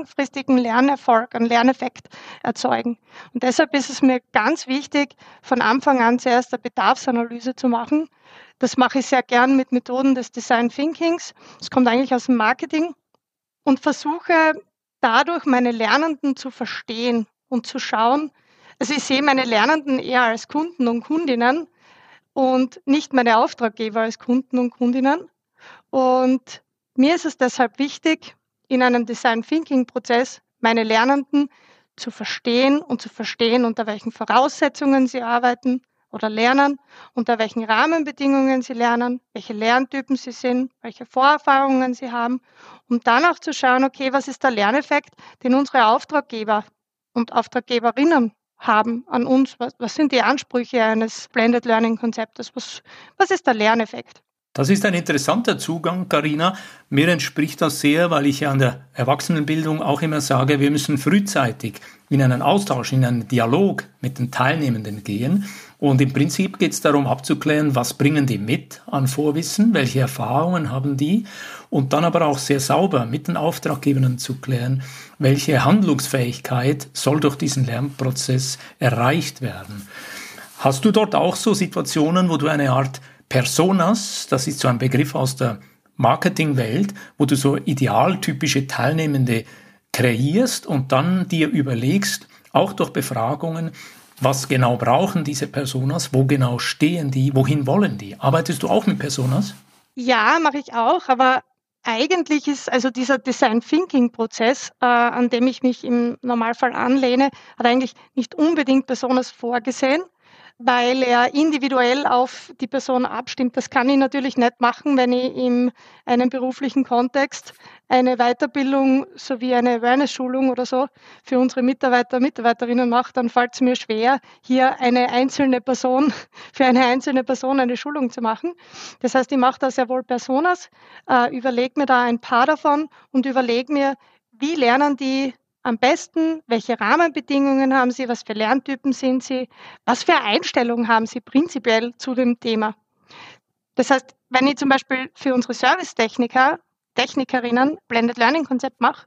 langfristigen Lernerfolg, einen Lerneffekt erzeugen. Und deshalb ist es mir ganz wichtig, von Anfang an zuerst eine Bedarfsanalyse zu machen. Das mache ich sehr gern mit Methoden des Design Thinkings. Das kommt eigentlich aus dem Marketing und versuche dadurch meine Lernenden zu verstehen und zu schauen. Also ich sehe meine Lernenden eher als Kunden und Kundinnen und nicht meine Auftraggeber als Kunden und Kundinnen. Und mir ist es deshalb wichtig, in einem Design Thinking Prozess meine Lernenden zu verstehen und zu verstehen, unter welchen Voraussetzungen sie arbeiten oder lernen, unter welchen Rahmenbedingungen sie lernen, welche Lerntypen sie sind, welche Vorerfahrungen sie haben, um dann auch zu schauen, okay, was ist der Lerneffekt, den unsere Auftraggeber und Auftraggeberinnen haben an uns? Was, was sind die Ansprüche eines Blended Learning Konzeptes? Was, was ist der Lerneffekt? Das ist ein interessanter Zugang, Karina. Mir entspricht das sehr, weil ich ja an der Erwachsenenbildung auch immer sage, wir müssen frühzeitig in einen Austausch, in einen Dialog mit den Teilnehmenden gehen. Und im Prinzip geht es darum abzuklären, was bringen die mit an Vorwissen, welche Erfahrungen haben die und dann aber auch sehr sauber mit den Auftraggebern zu klären, welche Handlungsfähigkeit soll durch diesen Lernprozess erreicht werden. Hast du dort auch so Situationen, wo du eine Art Personas, das ist so ein Begriff aus der Marketingwelt, wo du so idealtypische Teilnehmende kreierst und dann dir überlegst, auch durch Befragungen, was genau brauchen diese Personas, wo genau stehen die, wohin wollen die? Arbeitest du auch mit Personas? Ja, mache ich auch, aber eigentlich ist also dieser Design Thinking Prozess, äh, an dem ich mich im Normalfall anlehne, hat eigentlich nicht unbedingt Personas vorgesehen, weil er individuell auf die Person abstimmt. Das kann ich natürlich nicht machen, wenn ich in einem beruflichen Kontext eine Weiterbildung sowie eine Awareness-Schulung oder so für unsere Mitarbeiter und Mitarbeiterinnen mache, dann fällt es mir schwer, hier eine einzelne Person, für eine einzelne Person eine Schulung zu machen. Das heißt, ich mache da sehr wohl Personas, äh, überlege mir da ein paar davon und überlege mir, wie lernen die am besten? Welche Rahmenbedingungen haben Sie? Was für Lerntypen sind Sie? Was für Einstellungen haben Sie prinzipiell zu dem Thema? Das heißt, wenn ich zum Beispiel für unsere Servicetechniker, Technikerinnen Blended Learning Konzept mache,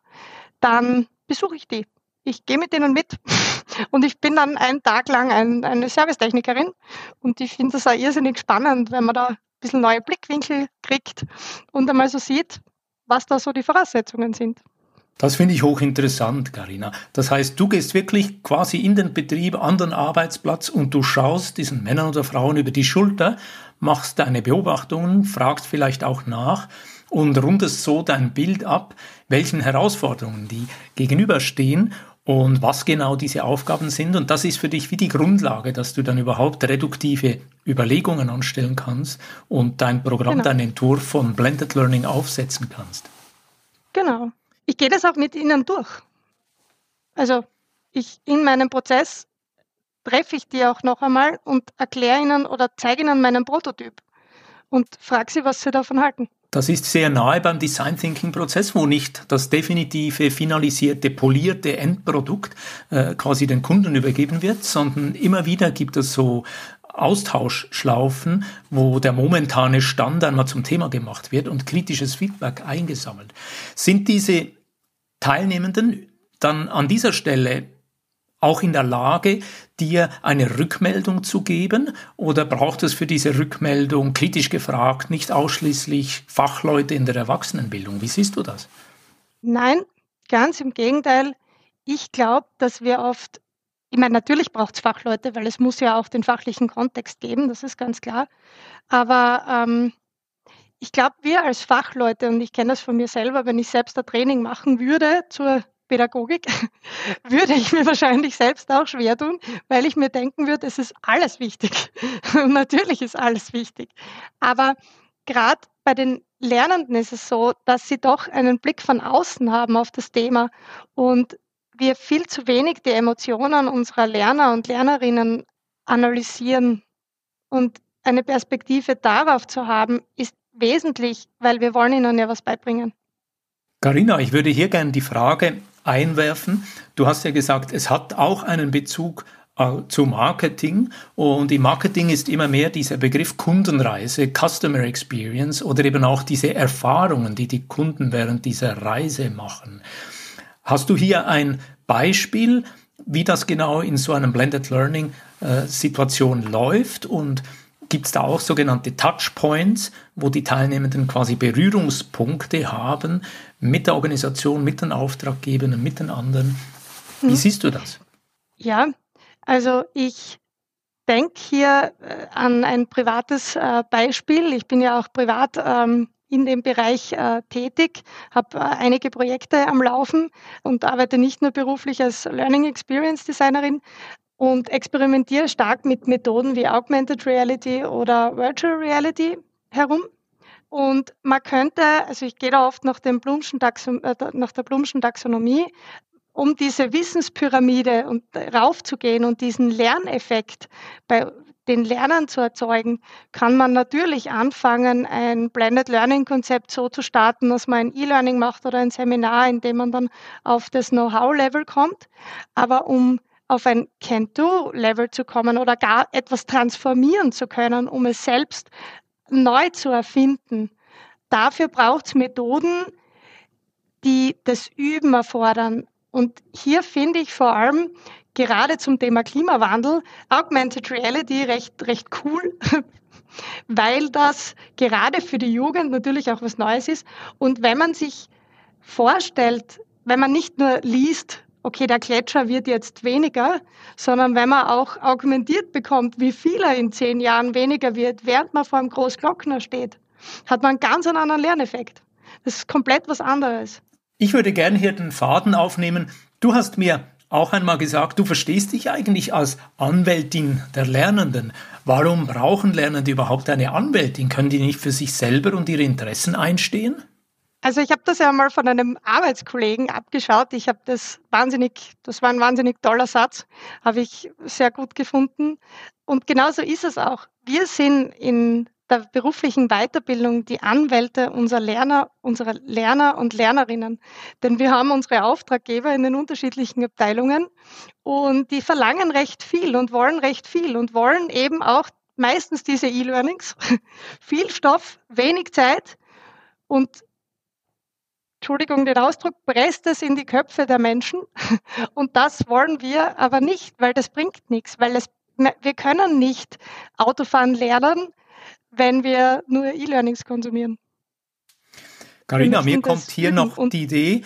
dann besuche ich die. Ich gehe mit denen mit und ich bin dann einen Tag lang ein, eine Servicetechnikerin und ich finde das auch irrsinnig spannend, wenn man da ein bisschen neue Blickwinkel kriegt und einmal so sieht, was da so die Voraussetzungen sind. Das finde ich hochinteressant, Karina. Das heißt, du gehst wirklich quasi in den Betrieb, an den Arbeitsplatz und du schaust diesen Männern oder Frauen über die Schulter, machst deine Beobachtungen, fragst vielleicht auch nach und rundest so dein Bild ab, welchen Herausforderungen die gegenüberstehen und was genau diese Aufgaben sind. Und das ist für dich wie die Grundlage, dass du dann überhaupt reduktive Überlegungen anstellen kannst und dein Programm, genau. deinen Entwurf von Blended Learning aufsetzen kannst. Genau ich gehe das auch mit ihnen durch. Also ich in meinem Prozess treffe ich die auch noch einmal und erkläre ihnen oder zeige ihnen meinen Prototyp und frage sie, was sie davon halten. Das ist sehr nahe beim Design Thinking Prozess, wo nicht das definitive, finalisierte, polierte Endprodukt äh, quasi den Kunden übergeben wird, sondern immer wieder gibt es so Austauschschlaufen, wo der momentane Stand einmal zum Thema gemacht wird und kritisches Feedback eingesammelt. Sind diese Teilnehmenden dann an dieser Stelle auch in der Lage, dir eine Rückmeldung zu geben? Oder braucht es für diese Rückmeldung, kritisch gefragt, nicht ausschließlich Fachleute in der Erwachsenenbildung? Wie siehst du das? Nein, ganz im Gegenteil. Ich glaube, dass wir oft ich meine, natürlich braucht es Fachleute, weil es muss ja auch den fachlichen Kontext geben, das ist ganz klar. Aber ähm, ich glaube, wir als Fachleute, und ich kenne das von mir selber, wenn ich selbst ein Training machen würde zur Pädagogik, würde ich mir wahrscheinlich selbst auch schwer tun, weil ich mir denken würde, es ist alles wichtig. natürlich ist alles wichtig. Aber gerade bei den Lernenden ist es so, dass sie doch einen Blick von außen haben auf das Thema und wir viel zu wenig die Emotionen unserer Lerner und Lernerinnen analysieren. Und eine Perspektive darauf zu haben, ist wesentlich, weil wir wollen ihnen ja was beibringen. Carina, ich würde hier gerne die Frage einwerfen. Du hast ja gesagt, es hat auch einen Bezug äh, zu Marketing und im Marketing ist immer mehr dieser Begriff Kundenreise, Customer Experience oder eben auch diese Erfahrungen, die die Kunden während dieser Reise machen. Hast du hier ein Beispiel, wie das genau in so einem Blended Learning äh, Situation läuft und gibt es da auch sogenannte Touchpoints, wo die Teilnehmenden quasi Berührungspunkte haben mit der Organisation, mit den Auftraggebern, mit den anderen. Wie hm. siehst du das? Ja, also ich denke hier äh, an ein privates äh, Beispiel. Ich bin ja auch privat ähm, in dem Bereich äh, tätig, habe äh, einige Projekte am Laufen und arbeite nicht nur beruflich als Learning Experience Designerin und experimentiere stark mit Methoden wie Augmented Reality oder Virtual Reality herum. Und man könnte, also ich gehe da oft nach, dem Blumschen äh, nach der Blumschen Taxonomie, um diese Wissenspyramide und raufzugehen und diesen Lerneffekt bei den Lernern zu erzeugen, kann man natürlich anfangen, ein Blended Learning Konzept so zu starten, dass man ein E-Learning macht oder ein Seminar, in dem man dann auf das Know-how-Level kommt. Aber um auf ein Can-Do-Level zu kommen oder gar etwas transformieren zu können, um es selbst neu zu erfinden, dafür braucht es Methoden, die das Üben erfordern. Und hier finde ich vor allem gerade zum Thema Klimawandel Augmented Reality recht, recht cool, weil das gerade für die Jugend natürlich auch was Neues ist. Und wenn man sich vorstellt, wenn man nicht nur liest, okay, der Gletscher wird jetzt weniger, sondern wenn man auch augmentiert bekommt, wie viel er in zehn Jahren weniger wird, während man vor einem Großglockner steht, hat man einen ganz anderen Lerneffekt. Das ist komplett was anderes. Ich würde gerne hier den Faden aufnehmen. Du hast mir auch einmal gesagt, du verstehst dich eigentlich als Anwältin der Lernenden. Warum brauchen Lernende überhaupt eine Anwältin? Können die nicht für sich selber und ihre Interessen einstehen? Also ich habe das ja mal von einem Arbeitskollegen abgeschaut. Ich habe das wahnsinnig, das war ein wahnsinnig toller Satz, habe ich sehr gut gefunden. Und genauso ist es auch. Wir sind in der beruflichen Weiterbildung die Anwälte unserer Lerner, unserer Lerner und Lernerinnen. Denn wir haben unsere Auftraggeber in den unterschiedlichen Abteilungen und die verlangen recht viel und wollen recht viel und wollen eben auch meistens diese E-Learnings. viel Stoff, wenig Zeit und Entschuldigung den Ausdruck, presst es in die Köpfe der Menschen. Und das wollen wir aber nicht, weil das bringt nichts, weil es, wir können nicht Autofahren lernen, wenn wir nur E-Learnings konsumieren. Carina, mir kommt hier noch die Idee,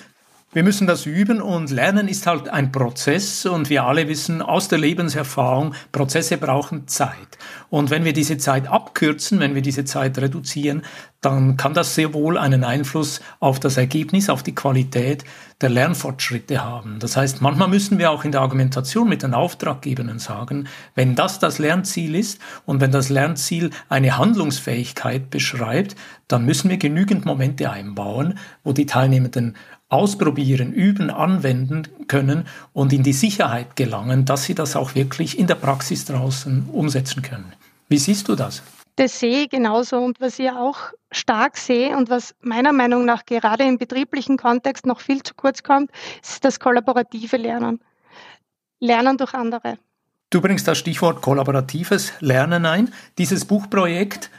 wir müssen das üben und Lernen ist halt ein Prozess und wir alle wissen aus der Lebenserfahrung, Prozesse brauchen Zeit. Und wenn wir diese Zeit abkürzen, wenn wir diese Zeit reduzieren, dann kann das sehr wohl einen Einfluss auf das Ergebnis, auf die Qualität der Lernfortschritte haben. Das heißt, manchmal müssen wir auch in der Argumentation mit den Auftraggebern sagen, wenn das das Lernziel ist und wenn das Lernziel eine Handlungsfähigkeit beschreibt, dann müssen wir genügend Momente einbauen, wo die Teilnehmenden ausprobieren, üben, anwenden können und in die Sicherheit gelangen, dass sie das auch wirklich in der Praxis draußen umsetzen können. Wie siehst du das? Das sehe ich genauso. Und was ich auch stark sehe und was meiner Meinung nach gerade im betrieblichen Kontext noch viel zu kurz kommt, ist das kollaborative Lernen. Lernen durch andere. Du bringst das Stichwort kollaboratives Lernen ein. Dieses Buchprojekt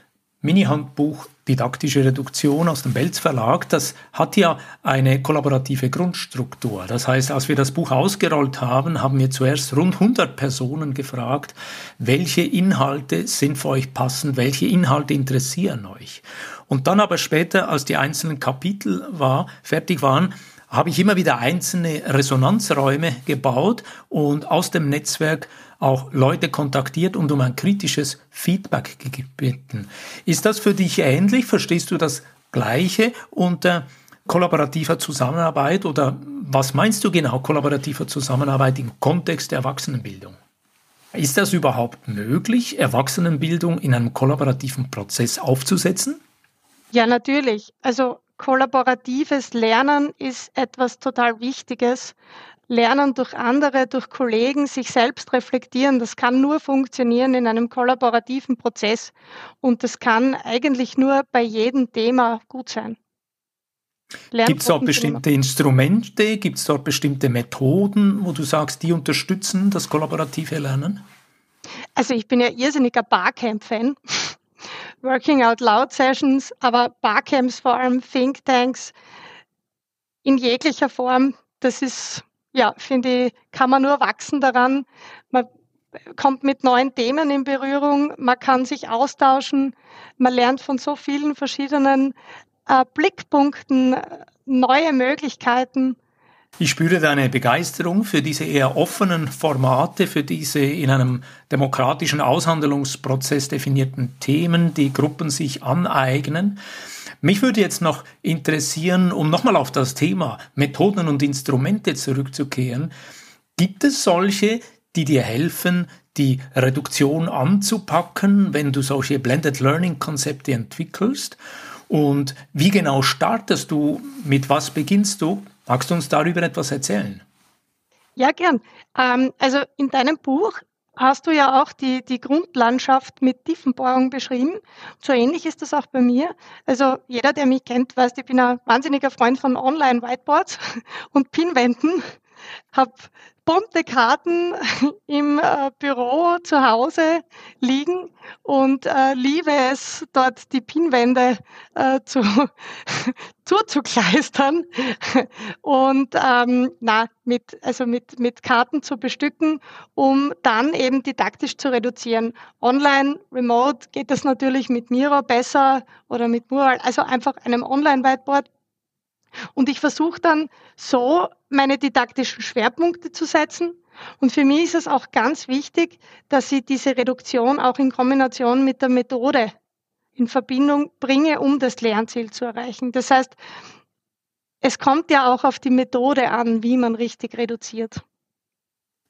Mini-Handbuch Didaktische Reduktion aus dem Belz Verlag, das hat ja eine kollaborative Grundstruktur. Das heißt, als wir das Buch ausgerollt haben, haben wir zuerst rund 100 Personen gefragt, welche Inhalte sind für euch passend, welche Inhalte interessieren euch. Und dann aber später, als die einzelnen Kapitel war, fertig waren, habe ich immer wieder einzelne Resonanzräume gebaut und aus dem Netzwerk auch Leute kontaktiert und um ein kritisches Feedback gebeten. Ist das für dich ähnlich? Verstehst du das Gleiche unter kollaborativer Zusammenarbeit oder was meinst du genau kollaborativer Zusammenarbeit im Kontext der Erwachsenenbildung? Ist das überhaupt möglich, Erwachsenenbildung in einem kollaborativen Prozess aufzusetzen? Ja, natürlich. Also kollaboratives Lernen ist etwas total Wichtiges. Lernen durch andere, durch Kollegen, sich selbst reflektieren, das kann nur funktionieren in einem kollaborativen Prozess. Und das kann eigentlich nur bei jedem Thema gut sein. Gibt es dort bestimmte Instrumente, gibt es dort bestimmte Methoden, wo du sagst, die unterstützen das kollaborative Lernen? Also ich bin ja irrsinniger Barcamp-Fan. Working Out Loud Sessions, aber Barcamps vor allem, Thinktanks in jeglicher Form, das ist, ja, finde ich, kann man nur wachsen daran. Man kommt mit neuen Themen in Berührung, man kann sich austauschen, man lernt von so vielen verschiedenen äh, Blickpunkten neue Möglichkeiten. Ich spüre deine Begeisterung für diese eher offenen Formate, für diese in einem demokratischen Aushandlungsprozess definierten Themen, die Gruppen sich aneignen. Mich würde jetzt noch interessieren, um nochmal auf das Thema Methoden und Instrumente zurückzukehren, gibt es solche, die dir helfen, die Reduktion anzupacken, wenn du solche Blended Learning Konzepte entwickelst? Und wie genau startest du? Mit was beginnst du? Magst du uns darüber etwas erzählen? Ja, gern. Ähm, also in deinem Buch hast du ja auch die, die Grundlandschaft mit Tiefenbohrung beschrieben. So ähnlich ist das auch bei mir. Also jeder, der mich kennt, weiß, ich bin ein wahnsinniger Freund von Online-Whiteboards und Pinwänden. Habe bunte Karten im äh, Büro zu Hause liegen und äh, liebe es, dort die Pinwände äh, zu, zuzukleistern und ähm, na, mit, also mit, mit Karten zu bestücken, um dann eben didaktisch zu reduzieren. Online, remote geht das natürlich mit Miro besser oder mit Mural, also einfach einem Online-Whiteboard und ich versuche dann so meine didaktischen Schwerpunkte zu setzen. Und für mich ist es auch ganz wichtig, dass ich diese Reduktion auch in Kombination mit der Methode in Verbindung bringe, um das Lernziel zu erreichen. Das heißt, es kommt ja auch auf die Methode an, wie man richtig reduziert.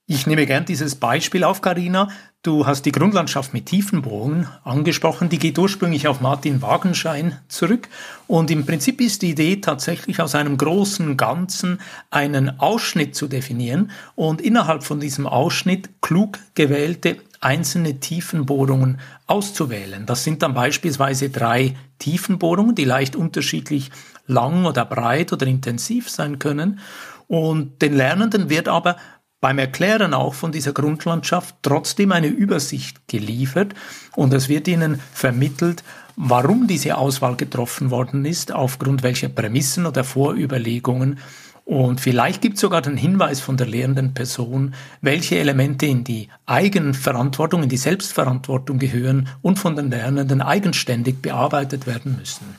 Ich nehme gern dieses Beispiel auf, Karina. Du hast die Grundlandschaft mit Tiefenbogen angesprochen. Die geht ursprünglich auf Martin Wagenschein zurück. Und im Prinzip ist die Idee tatsächlich aus einem großen Ganzen einen Ausschnitt zu definieren und innerhalb von diesem Ausschnitt klug gewählte einzelne Tiefenbohrungen auszuwählen. Das sind dann beispielsweise drei Tiefenbohrungen, die leicht unterschiedlich lang oder breit oder intensiv sein können. Und den Lernenden wird aber beim Erklären auch von dieser Grundlandschaft trotzdem eine Übersicht geliefert und es wird ihnen vermittelt, warum diese Auswahl getroffen worden ist, aufgrund welcher Prämissen oder Vorüberlegungen. Und vielleicht gibt es sogar den Hinweis von der lehrenden Person, welche Elemente in die Eigenverantwortung, in die Selbstverantwortung gehören und von den Lernenden eigenständig bearbeitet werden müssen.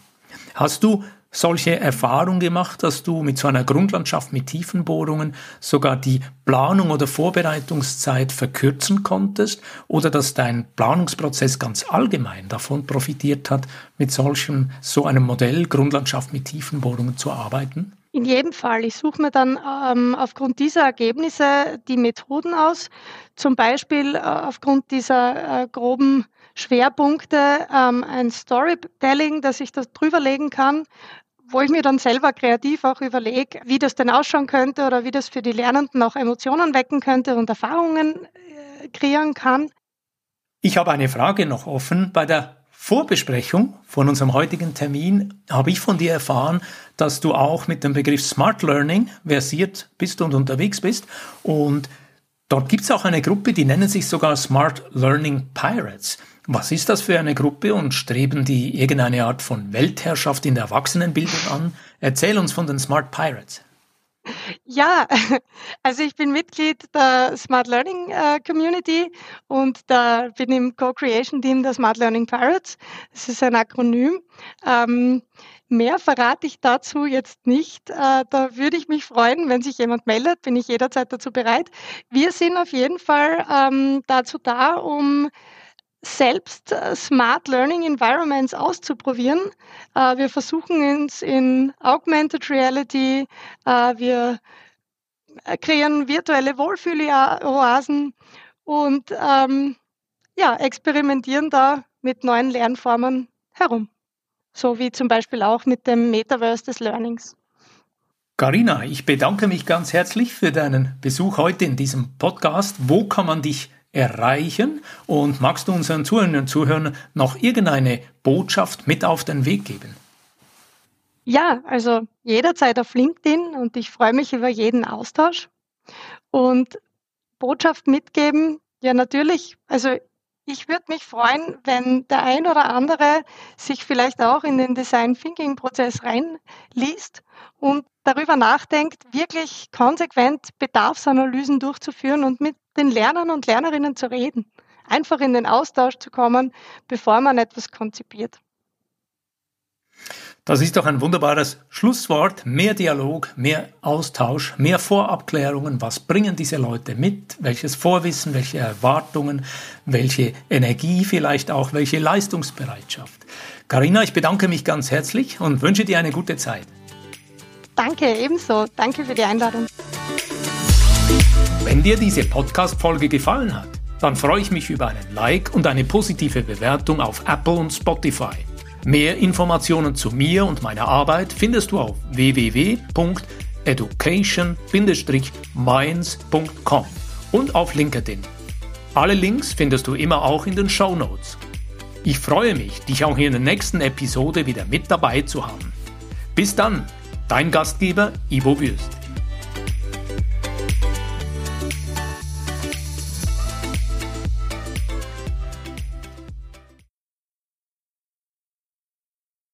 Hast du solche Erfahrung gemacht, dass du mit so einer Grundlandschaft mit Tiefenbohrungen sogar die Planung oder Vorbereitungszeit verkürzen konntest oder dass dein Planungsprozess ganz allgemein davon profitiert hat, mit solchem, so einem Modell Grundlandschaft mit Tiefenbohrungen zu arbeiten? In jedem Fall. Ich suche mir dann ähm, aufgrund dieser Ergebnisse die Methoden aus, zum Beispiel äh, aufgrund dieser äh, groben Schwerpunkte ähm, ein Storytelling, dass ich das drüberlegen kann, wo ich mir dann selber kreativ auch überlege, wie das denn ausschauen könnte oder wie das für die Lernenden auch Emotionen wecken könnte und Erfahrungen äh, kreieren kann. Ich habe eine Frage noch offen. Bei der Vorbesprechung von unserem heutigen Termin habe ich von dir erfahren, dass du auch mit dem Begriff Smart Learning versiert bist und unterwegs bist. Und dort gibt es auch eine Gruppe, die nennen sich sogar Smart Learning Pirates. Was ist das für eine Gruppe und streben die irgendeine Art von Weltherrschaft in der Erwachsenenbildung an? Erzähl uns von den Smart Pirates. Ja, also ich bin Mitglied der Smart Learning äh, Community und da bin im Co-Creation Team der Smart Learning Pirates. Das ist ein Akronym. Ähm, mehr verrate ich dazu jetzt nicht. Äh, da würde ich mich freuen, wenn sich jemand meldet, bin ich jederzeit dazu bereit. Wir sind auf jeden Fall ähm, dazu da, um selbst äh, Smart Learning Environments auszuprobieren. Äh, wir versuchen uns in Augmented Reality, äh, wir kreieren virtuelle Wohlfühloasen und ähm, ja, experimentieren da mit neuen Lernformen herum. So wie zum Beispiel auch mit dem Metaverse des Learnings. Carina, ich bedanke mich ganz herzlich für deinen Besuch heute in diesem Podcast. Wo kann man dich erreichen? Und magst du unseren Zuhörern und Zuhörern noch irgendeine Botschaft mit auf den Weg geben? Ja, also jederzeit auf LinkedIn und ich freue mich über jeden Austausch. Und Botschaft mitgeben, ja natürlich, also ich würde mich freuen, wenn der ein oder andere sich vielleicht auch in den Design Thinking Prozess reinliest und darüber nachdenkt, wirklich konsequent Bedarfsanalysen durchzuführen und mit den Lernern und Lernerinnen zu reden. Einfach in den Austausch zu kommen, bevor man etwas konzipiert. Das ist doch ein wunderbares Schlusswort. Mehr Dialog, mehr Austausch, mehr Vorabklärungen. Was bringen diese Leute mit? Welches Vorwissen, welche Erwartungen, welche Energie vielleicht auch, welche Leistungsbereitschaft. Karina, ich bedanke mich ganz herzlich und wünsche dir eine gute Zeit. Danke, ebenso. Danke für die Einladung. Wenn dir diese Podcast-Folge gefallen hat, dann freue ich mich über einen Like und eine positive Bewertung auf Apple und Spotify. Mehr Informationen zu mir und meiner Arbeit findest du auf www.education-minds.com und auf LinkedIn. Alle Links findest du immer auch in den Show Notes. Ich freue mich, dich auch in der nächsten Episode wieder mit dabei zu haben. Bis dann, dein Gastgeber Ivo Würst.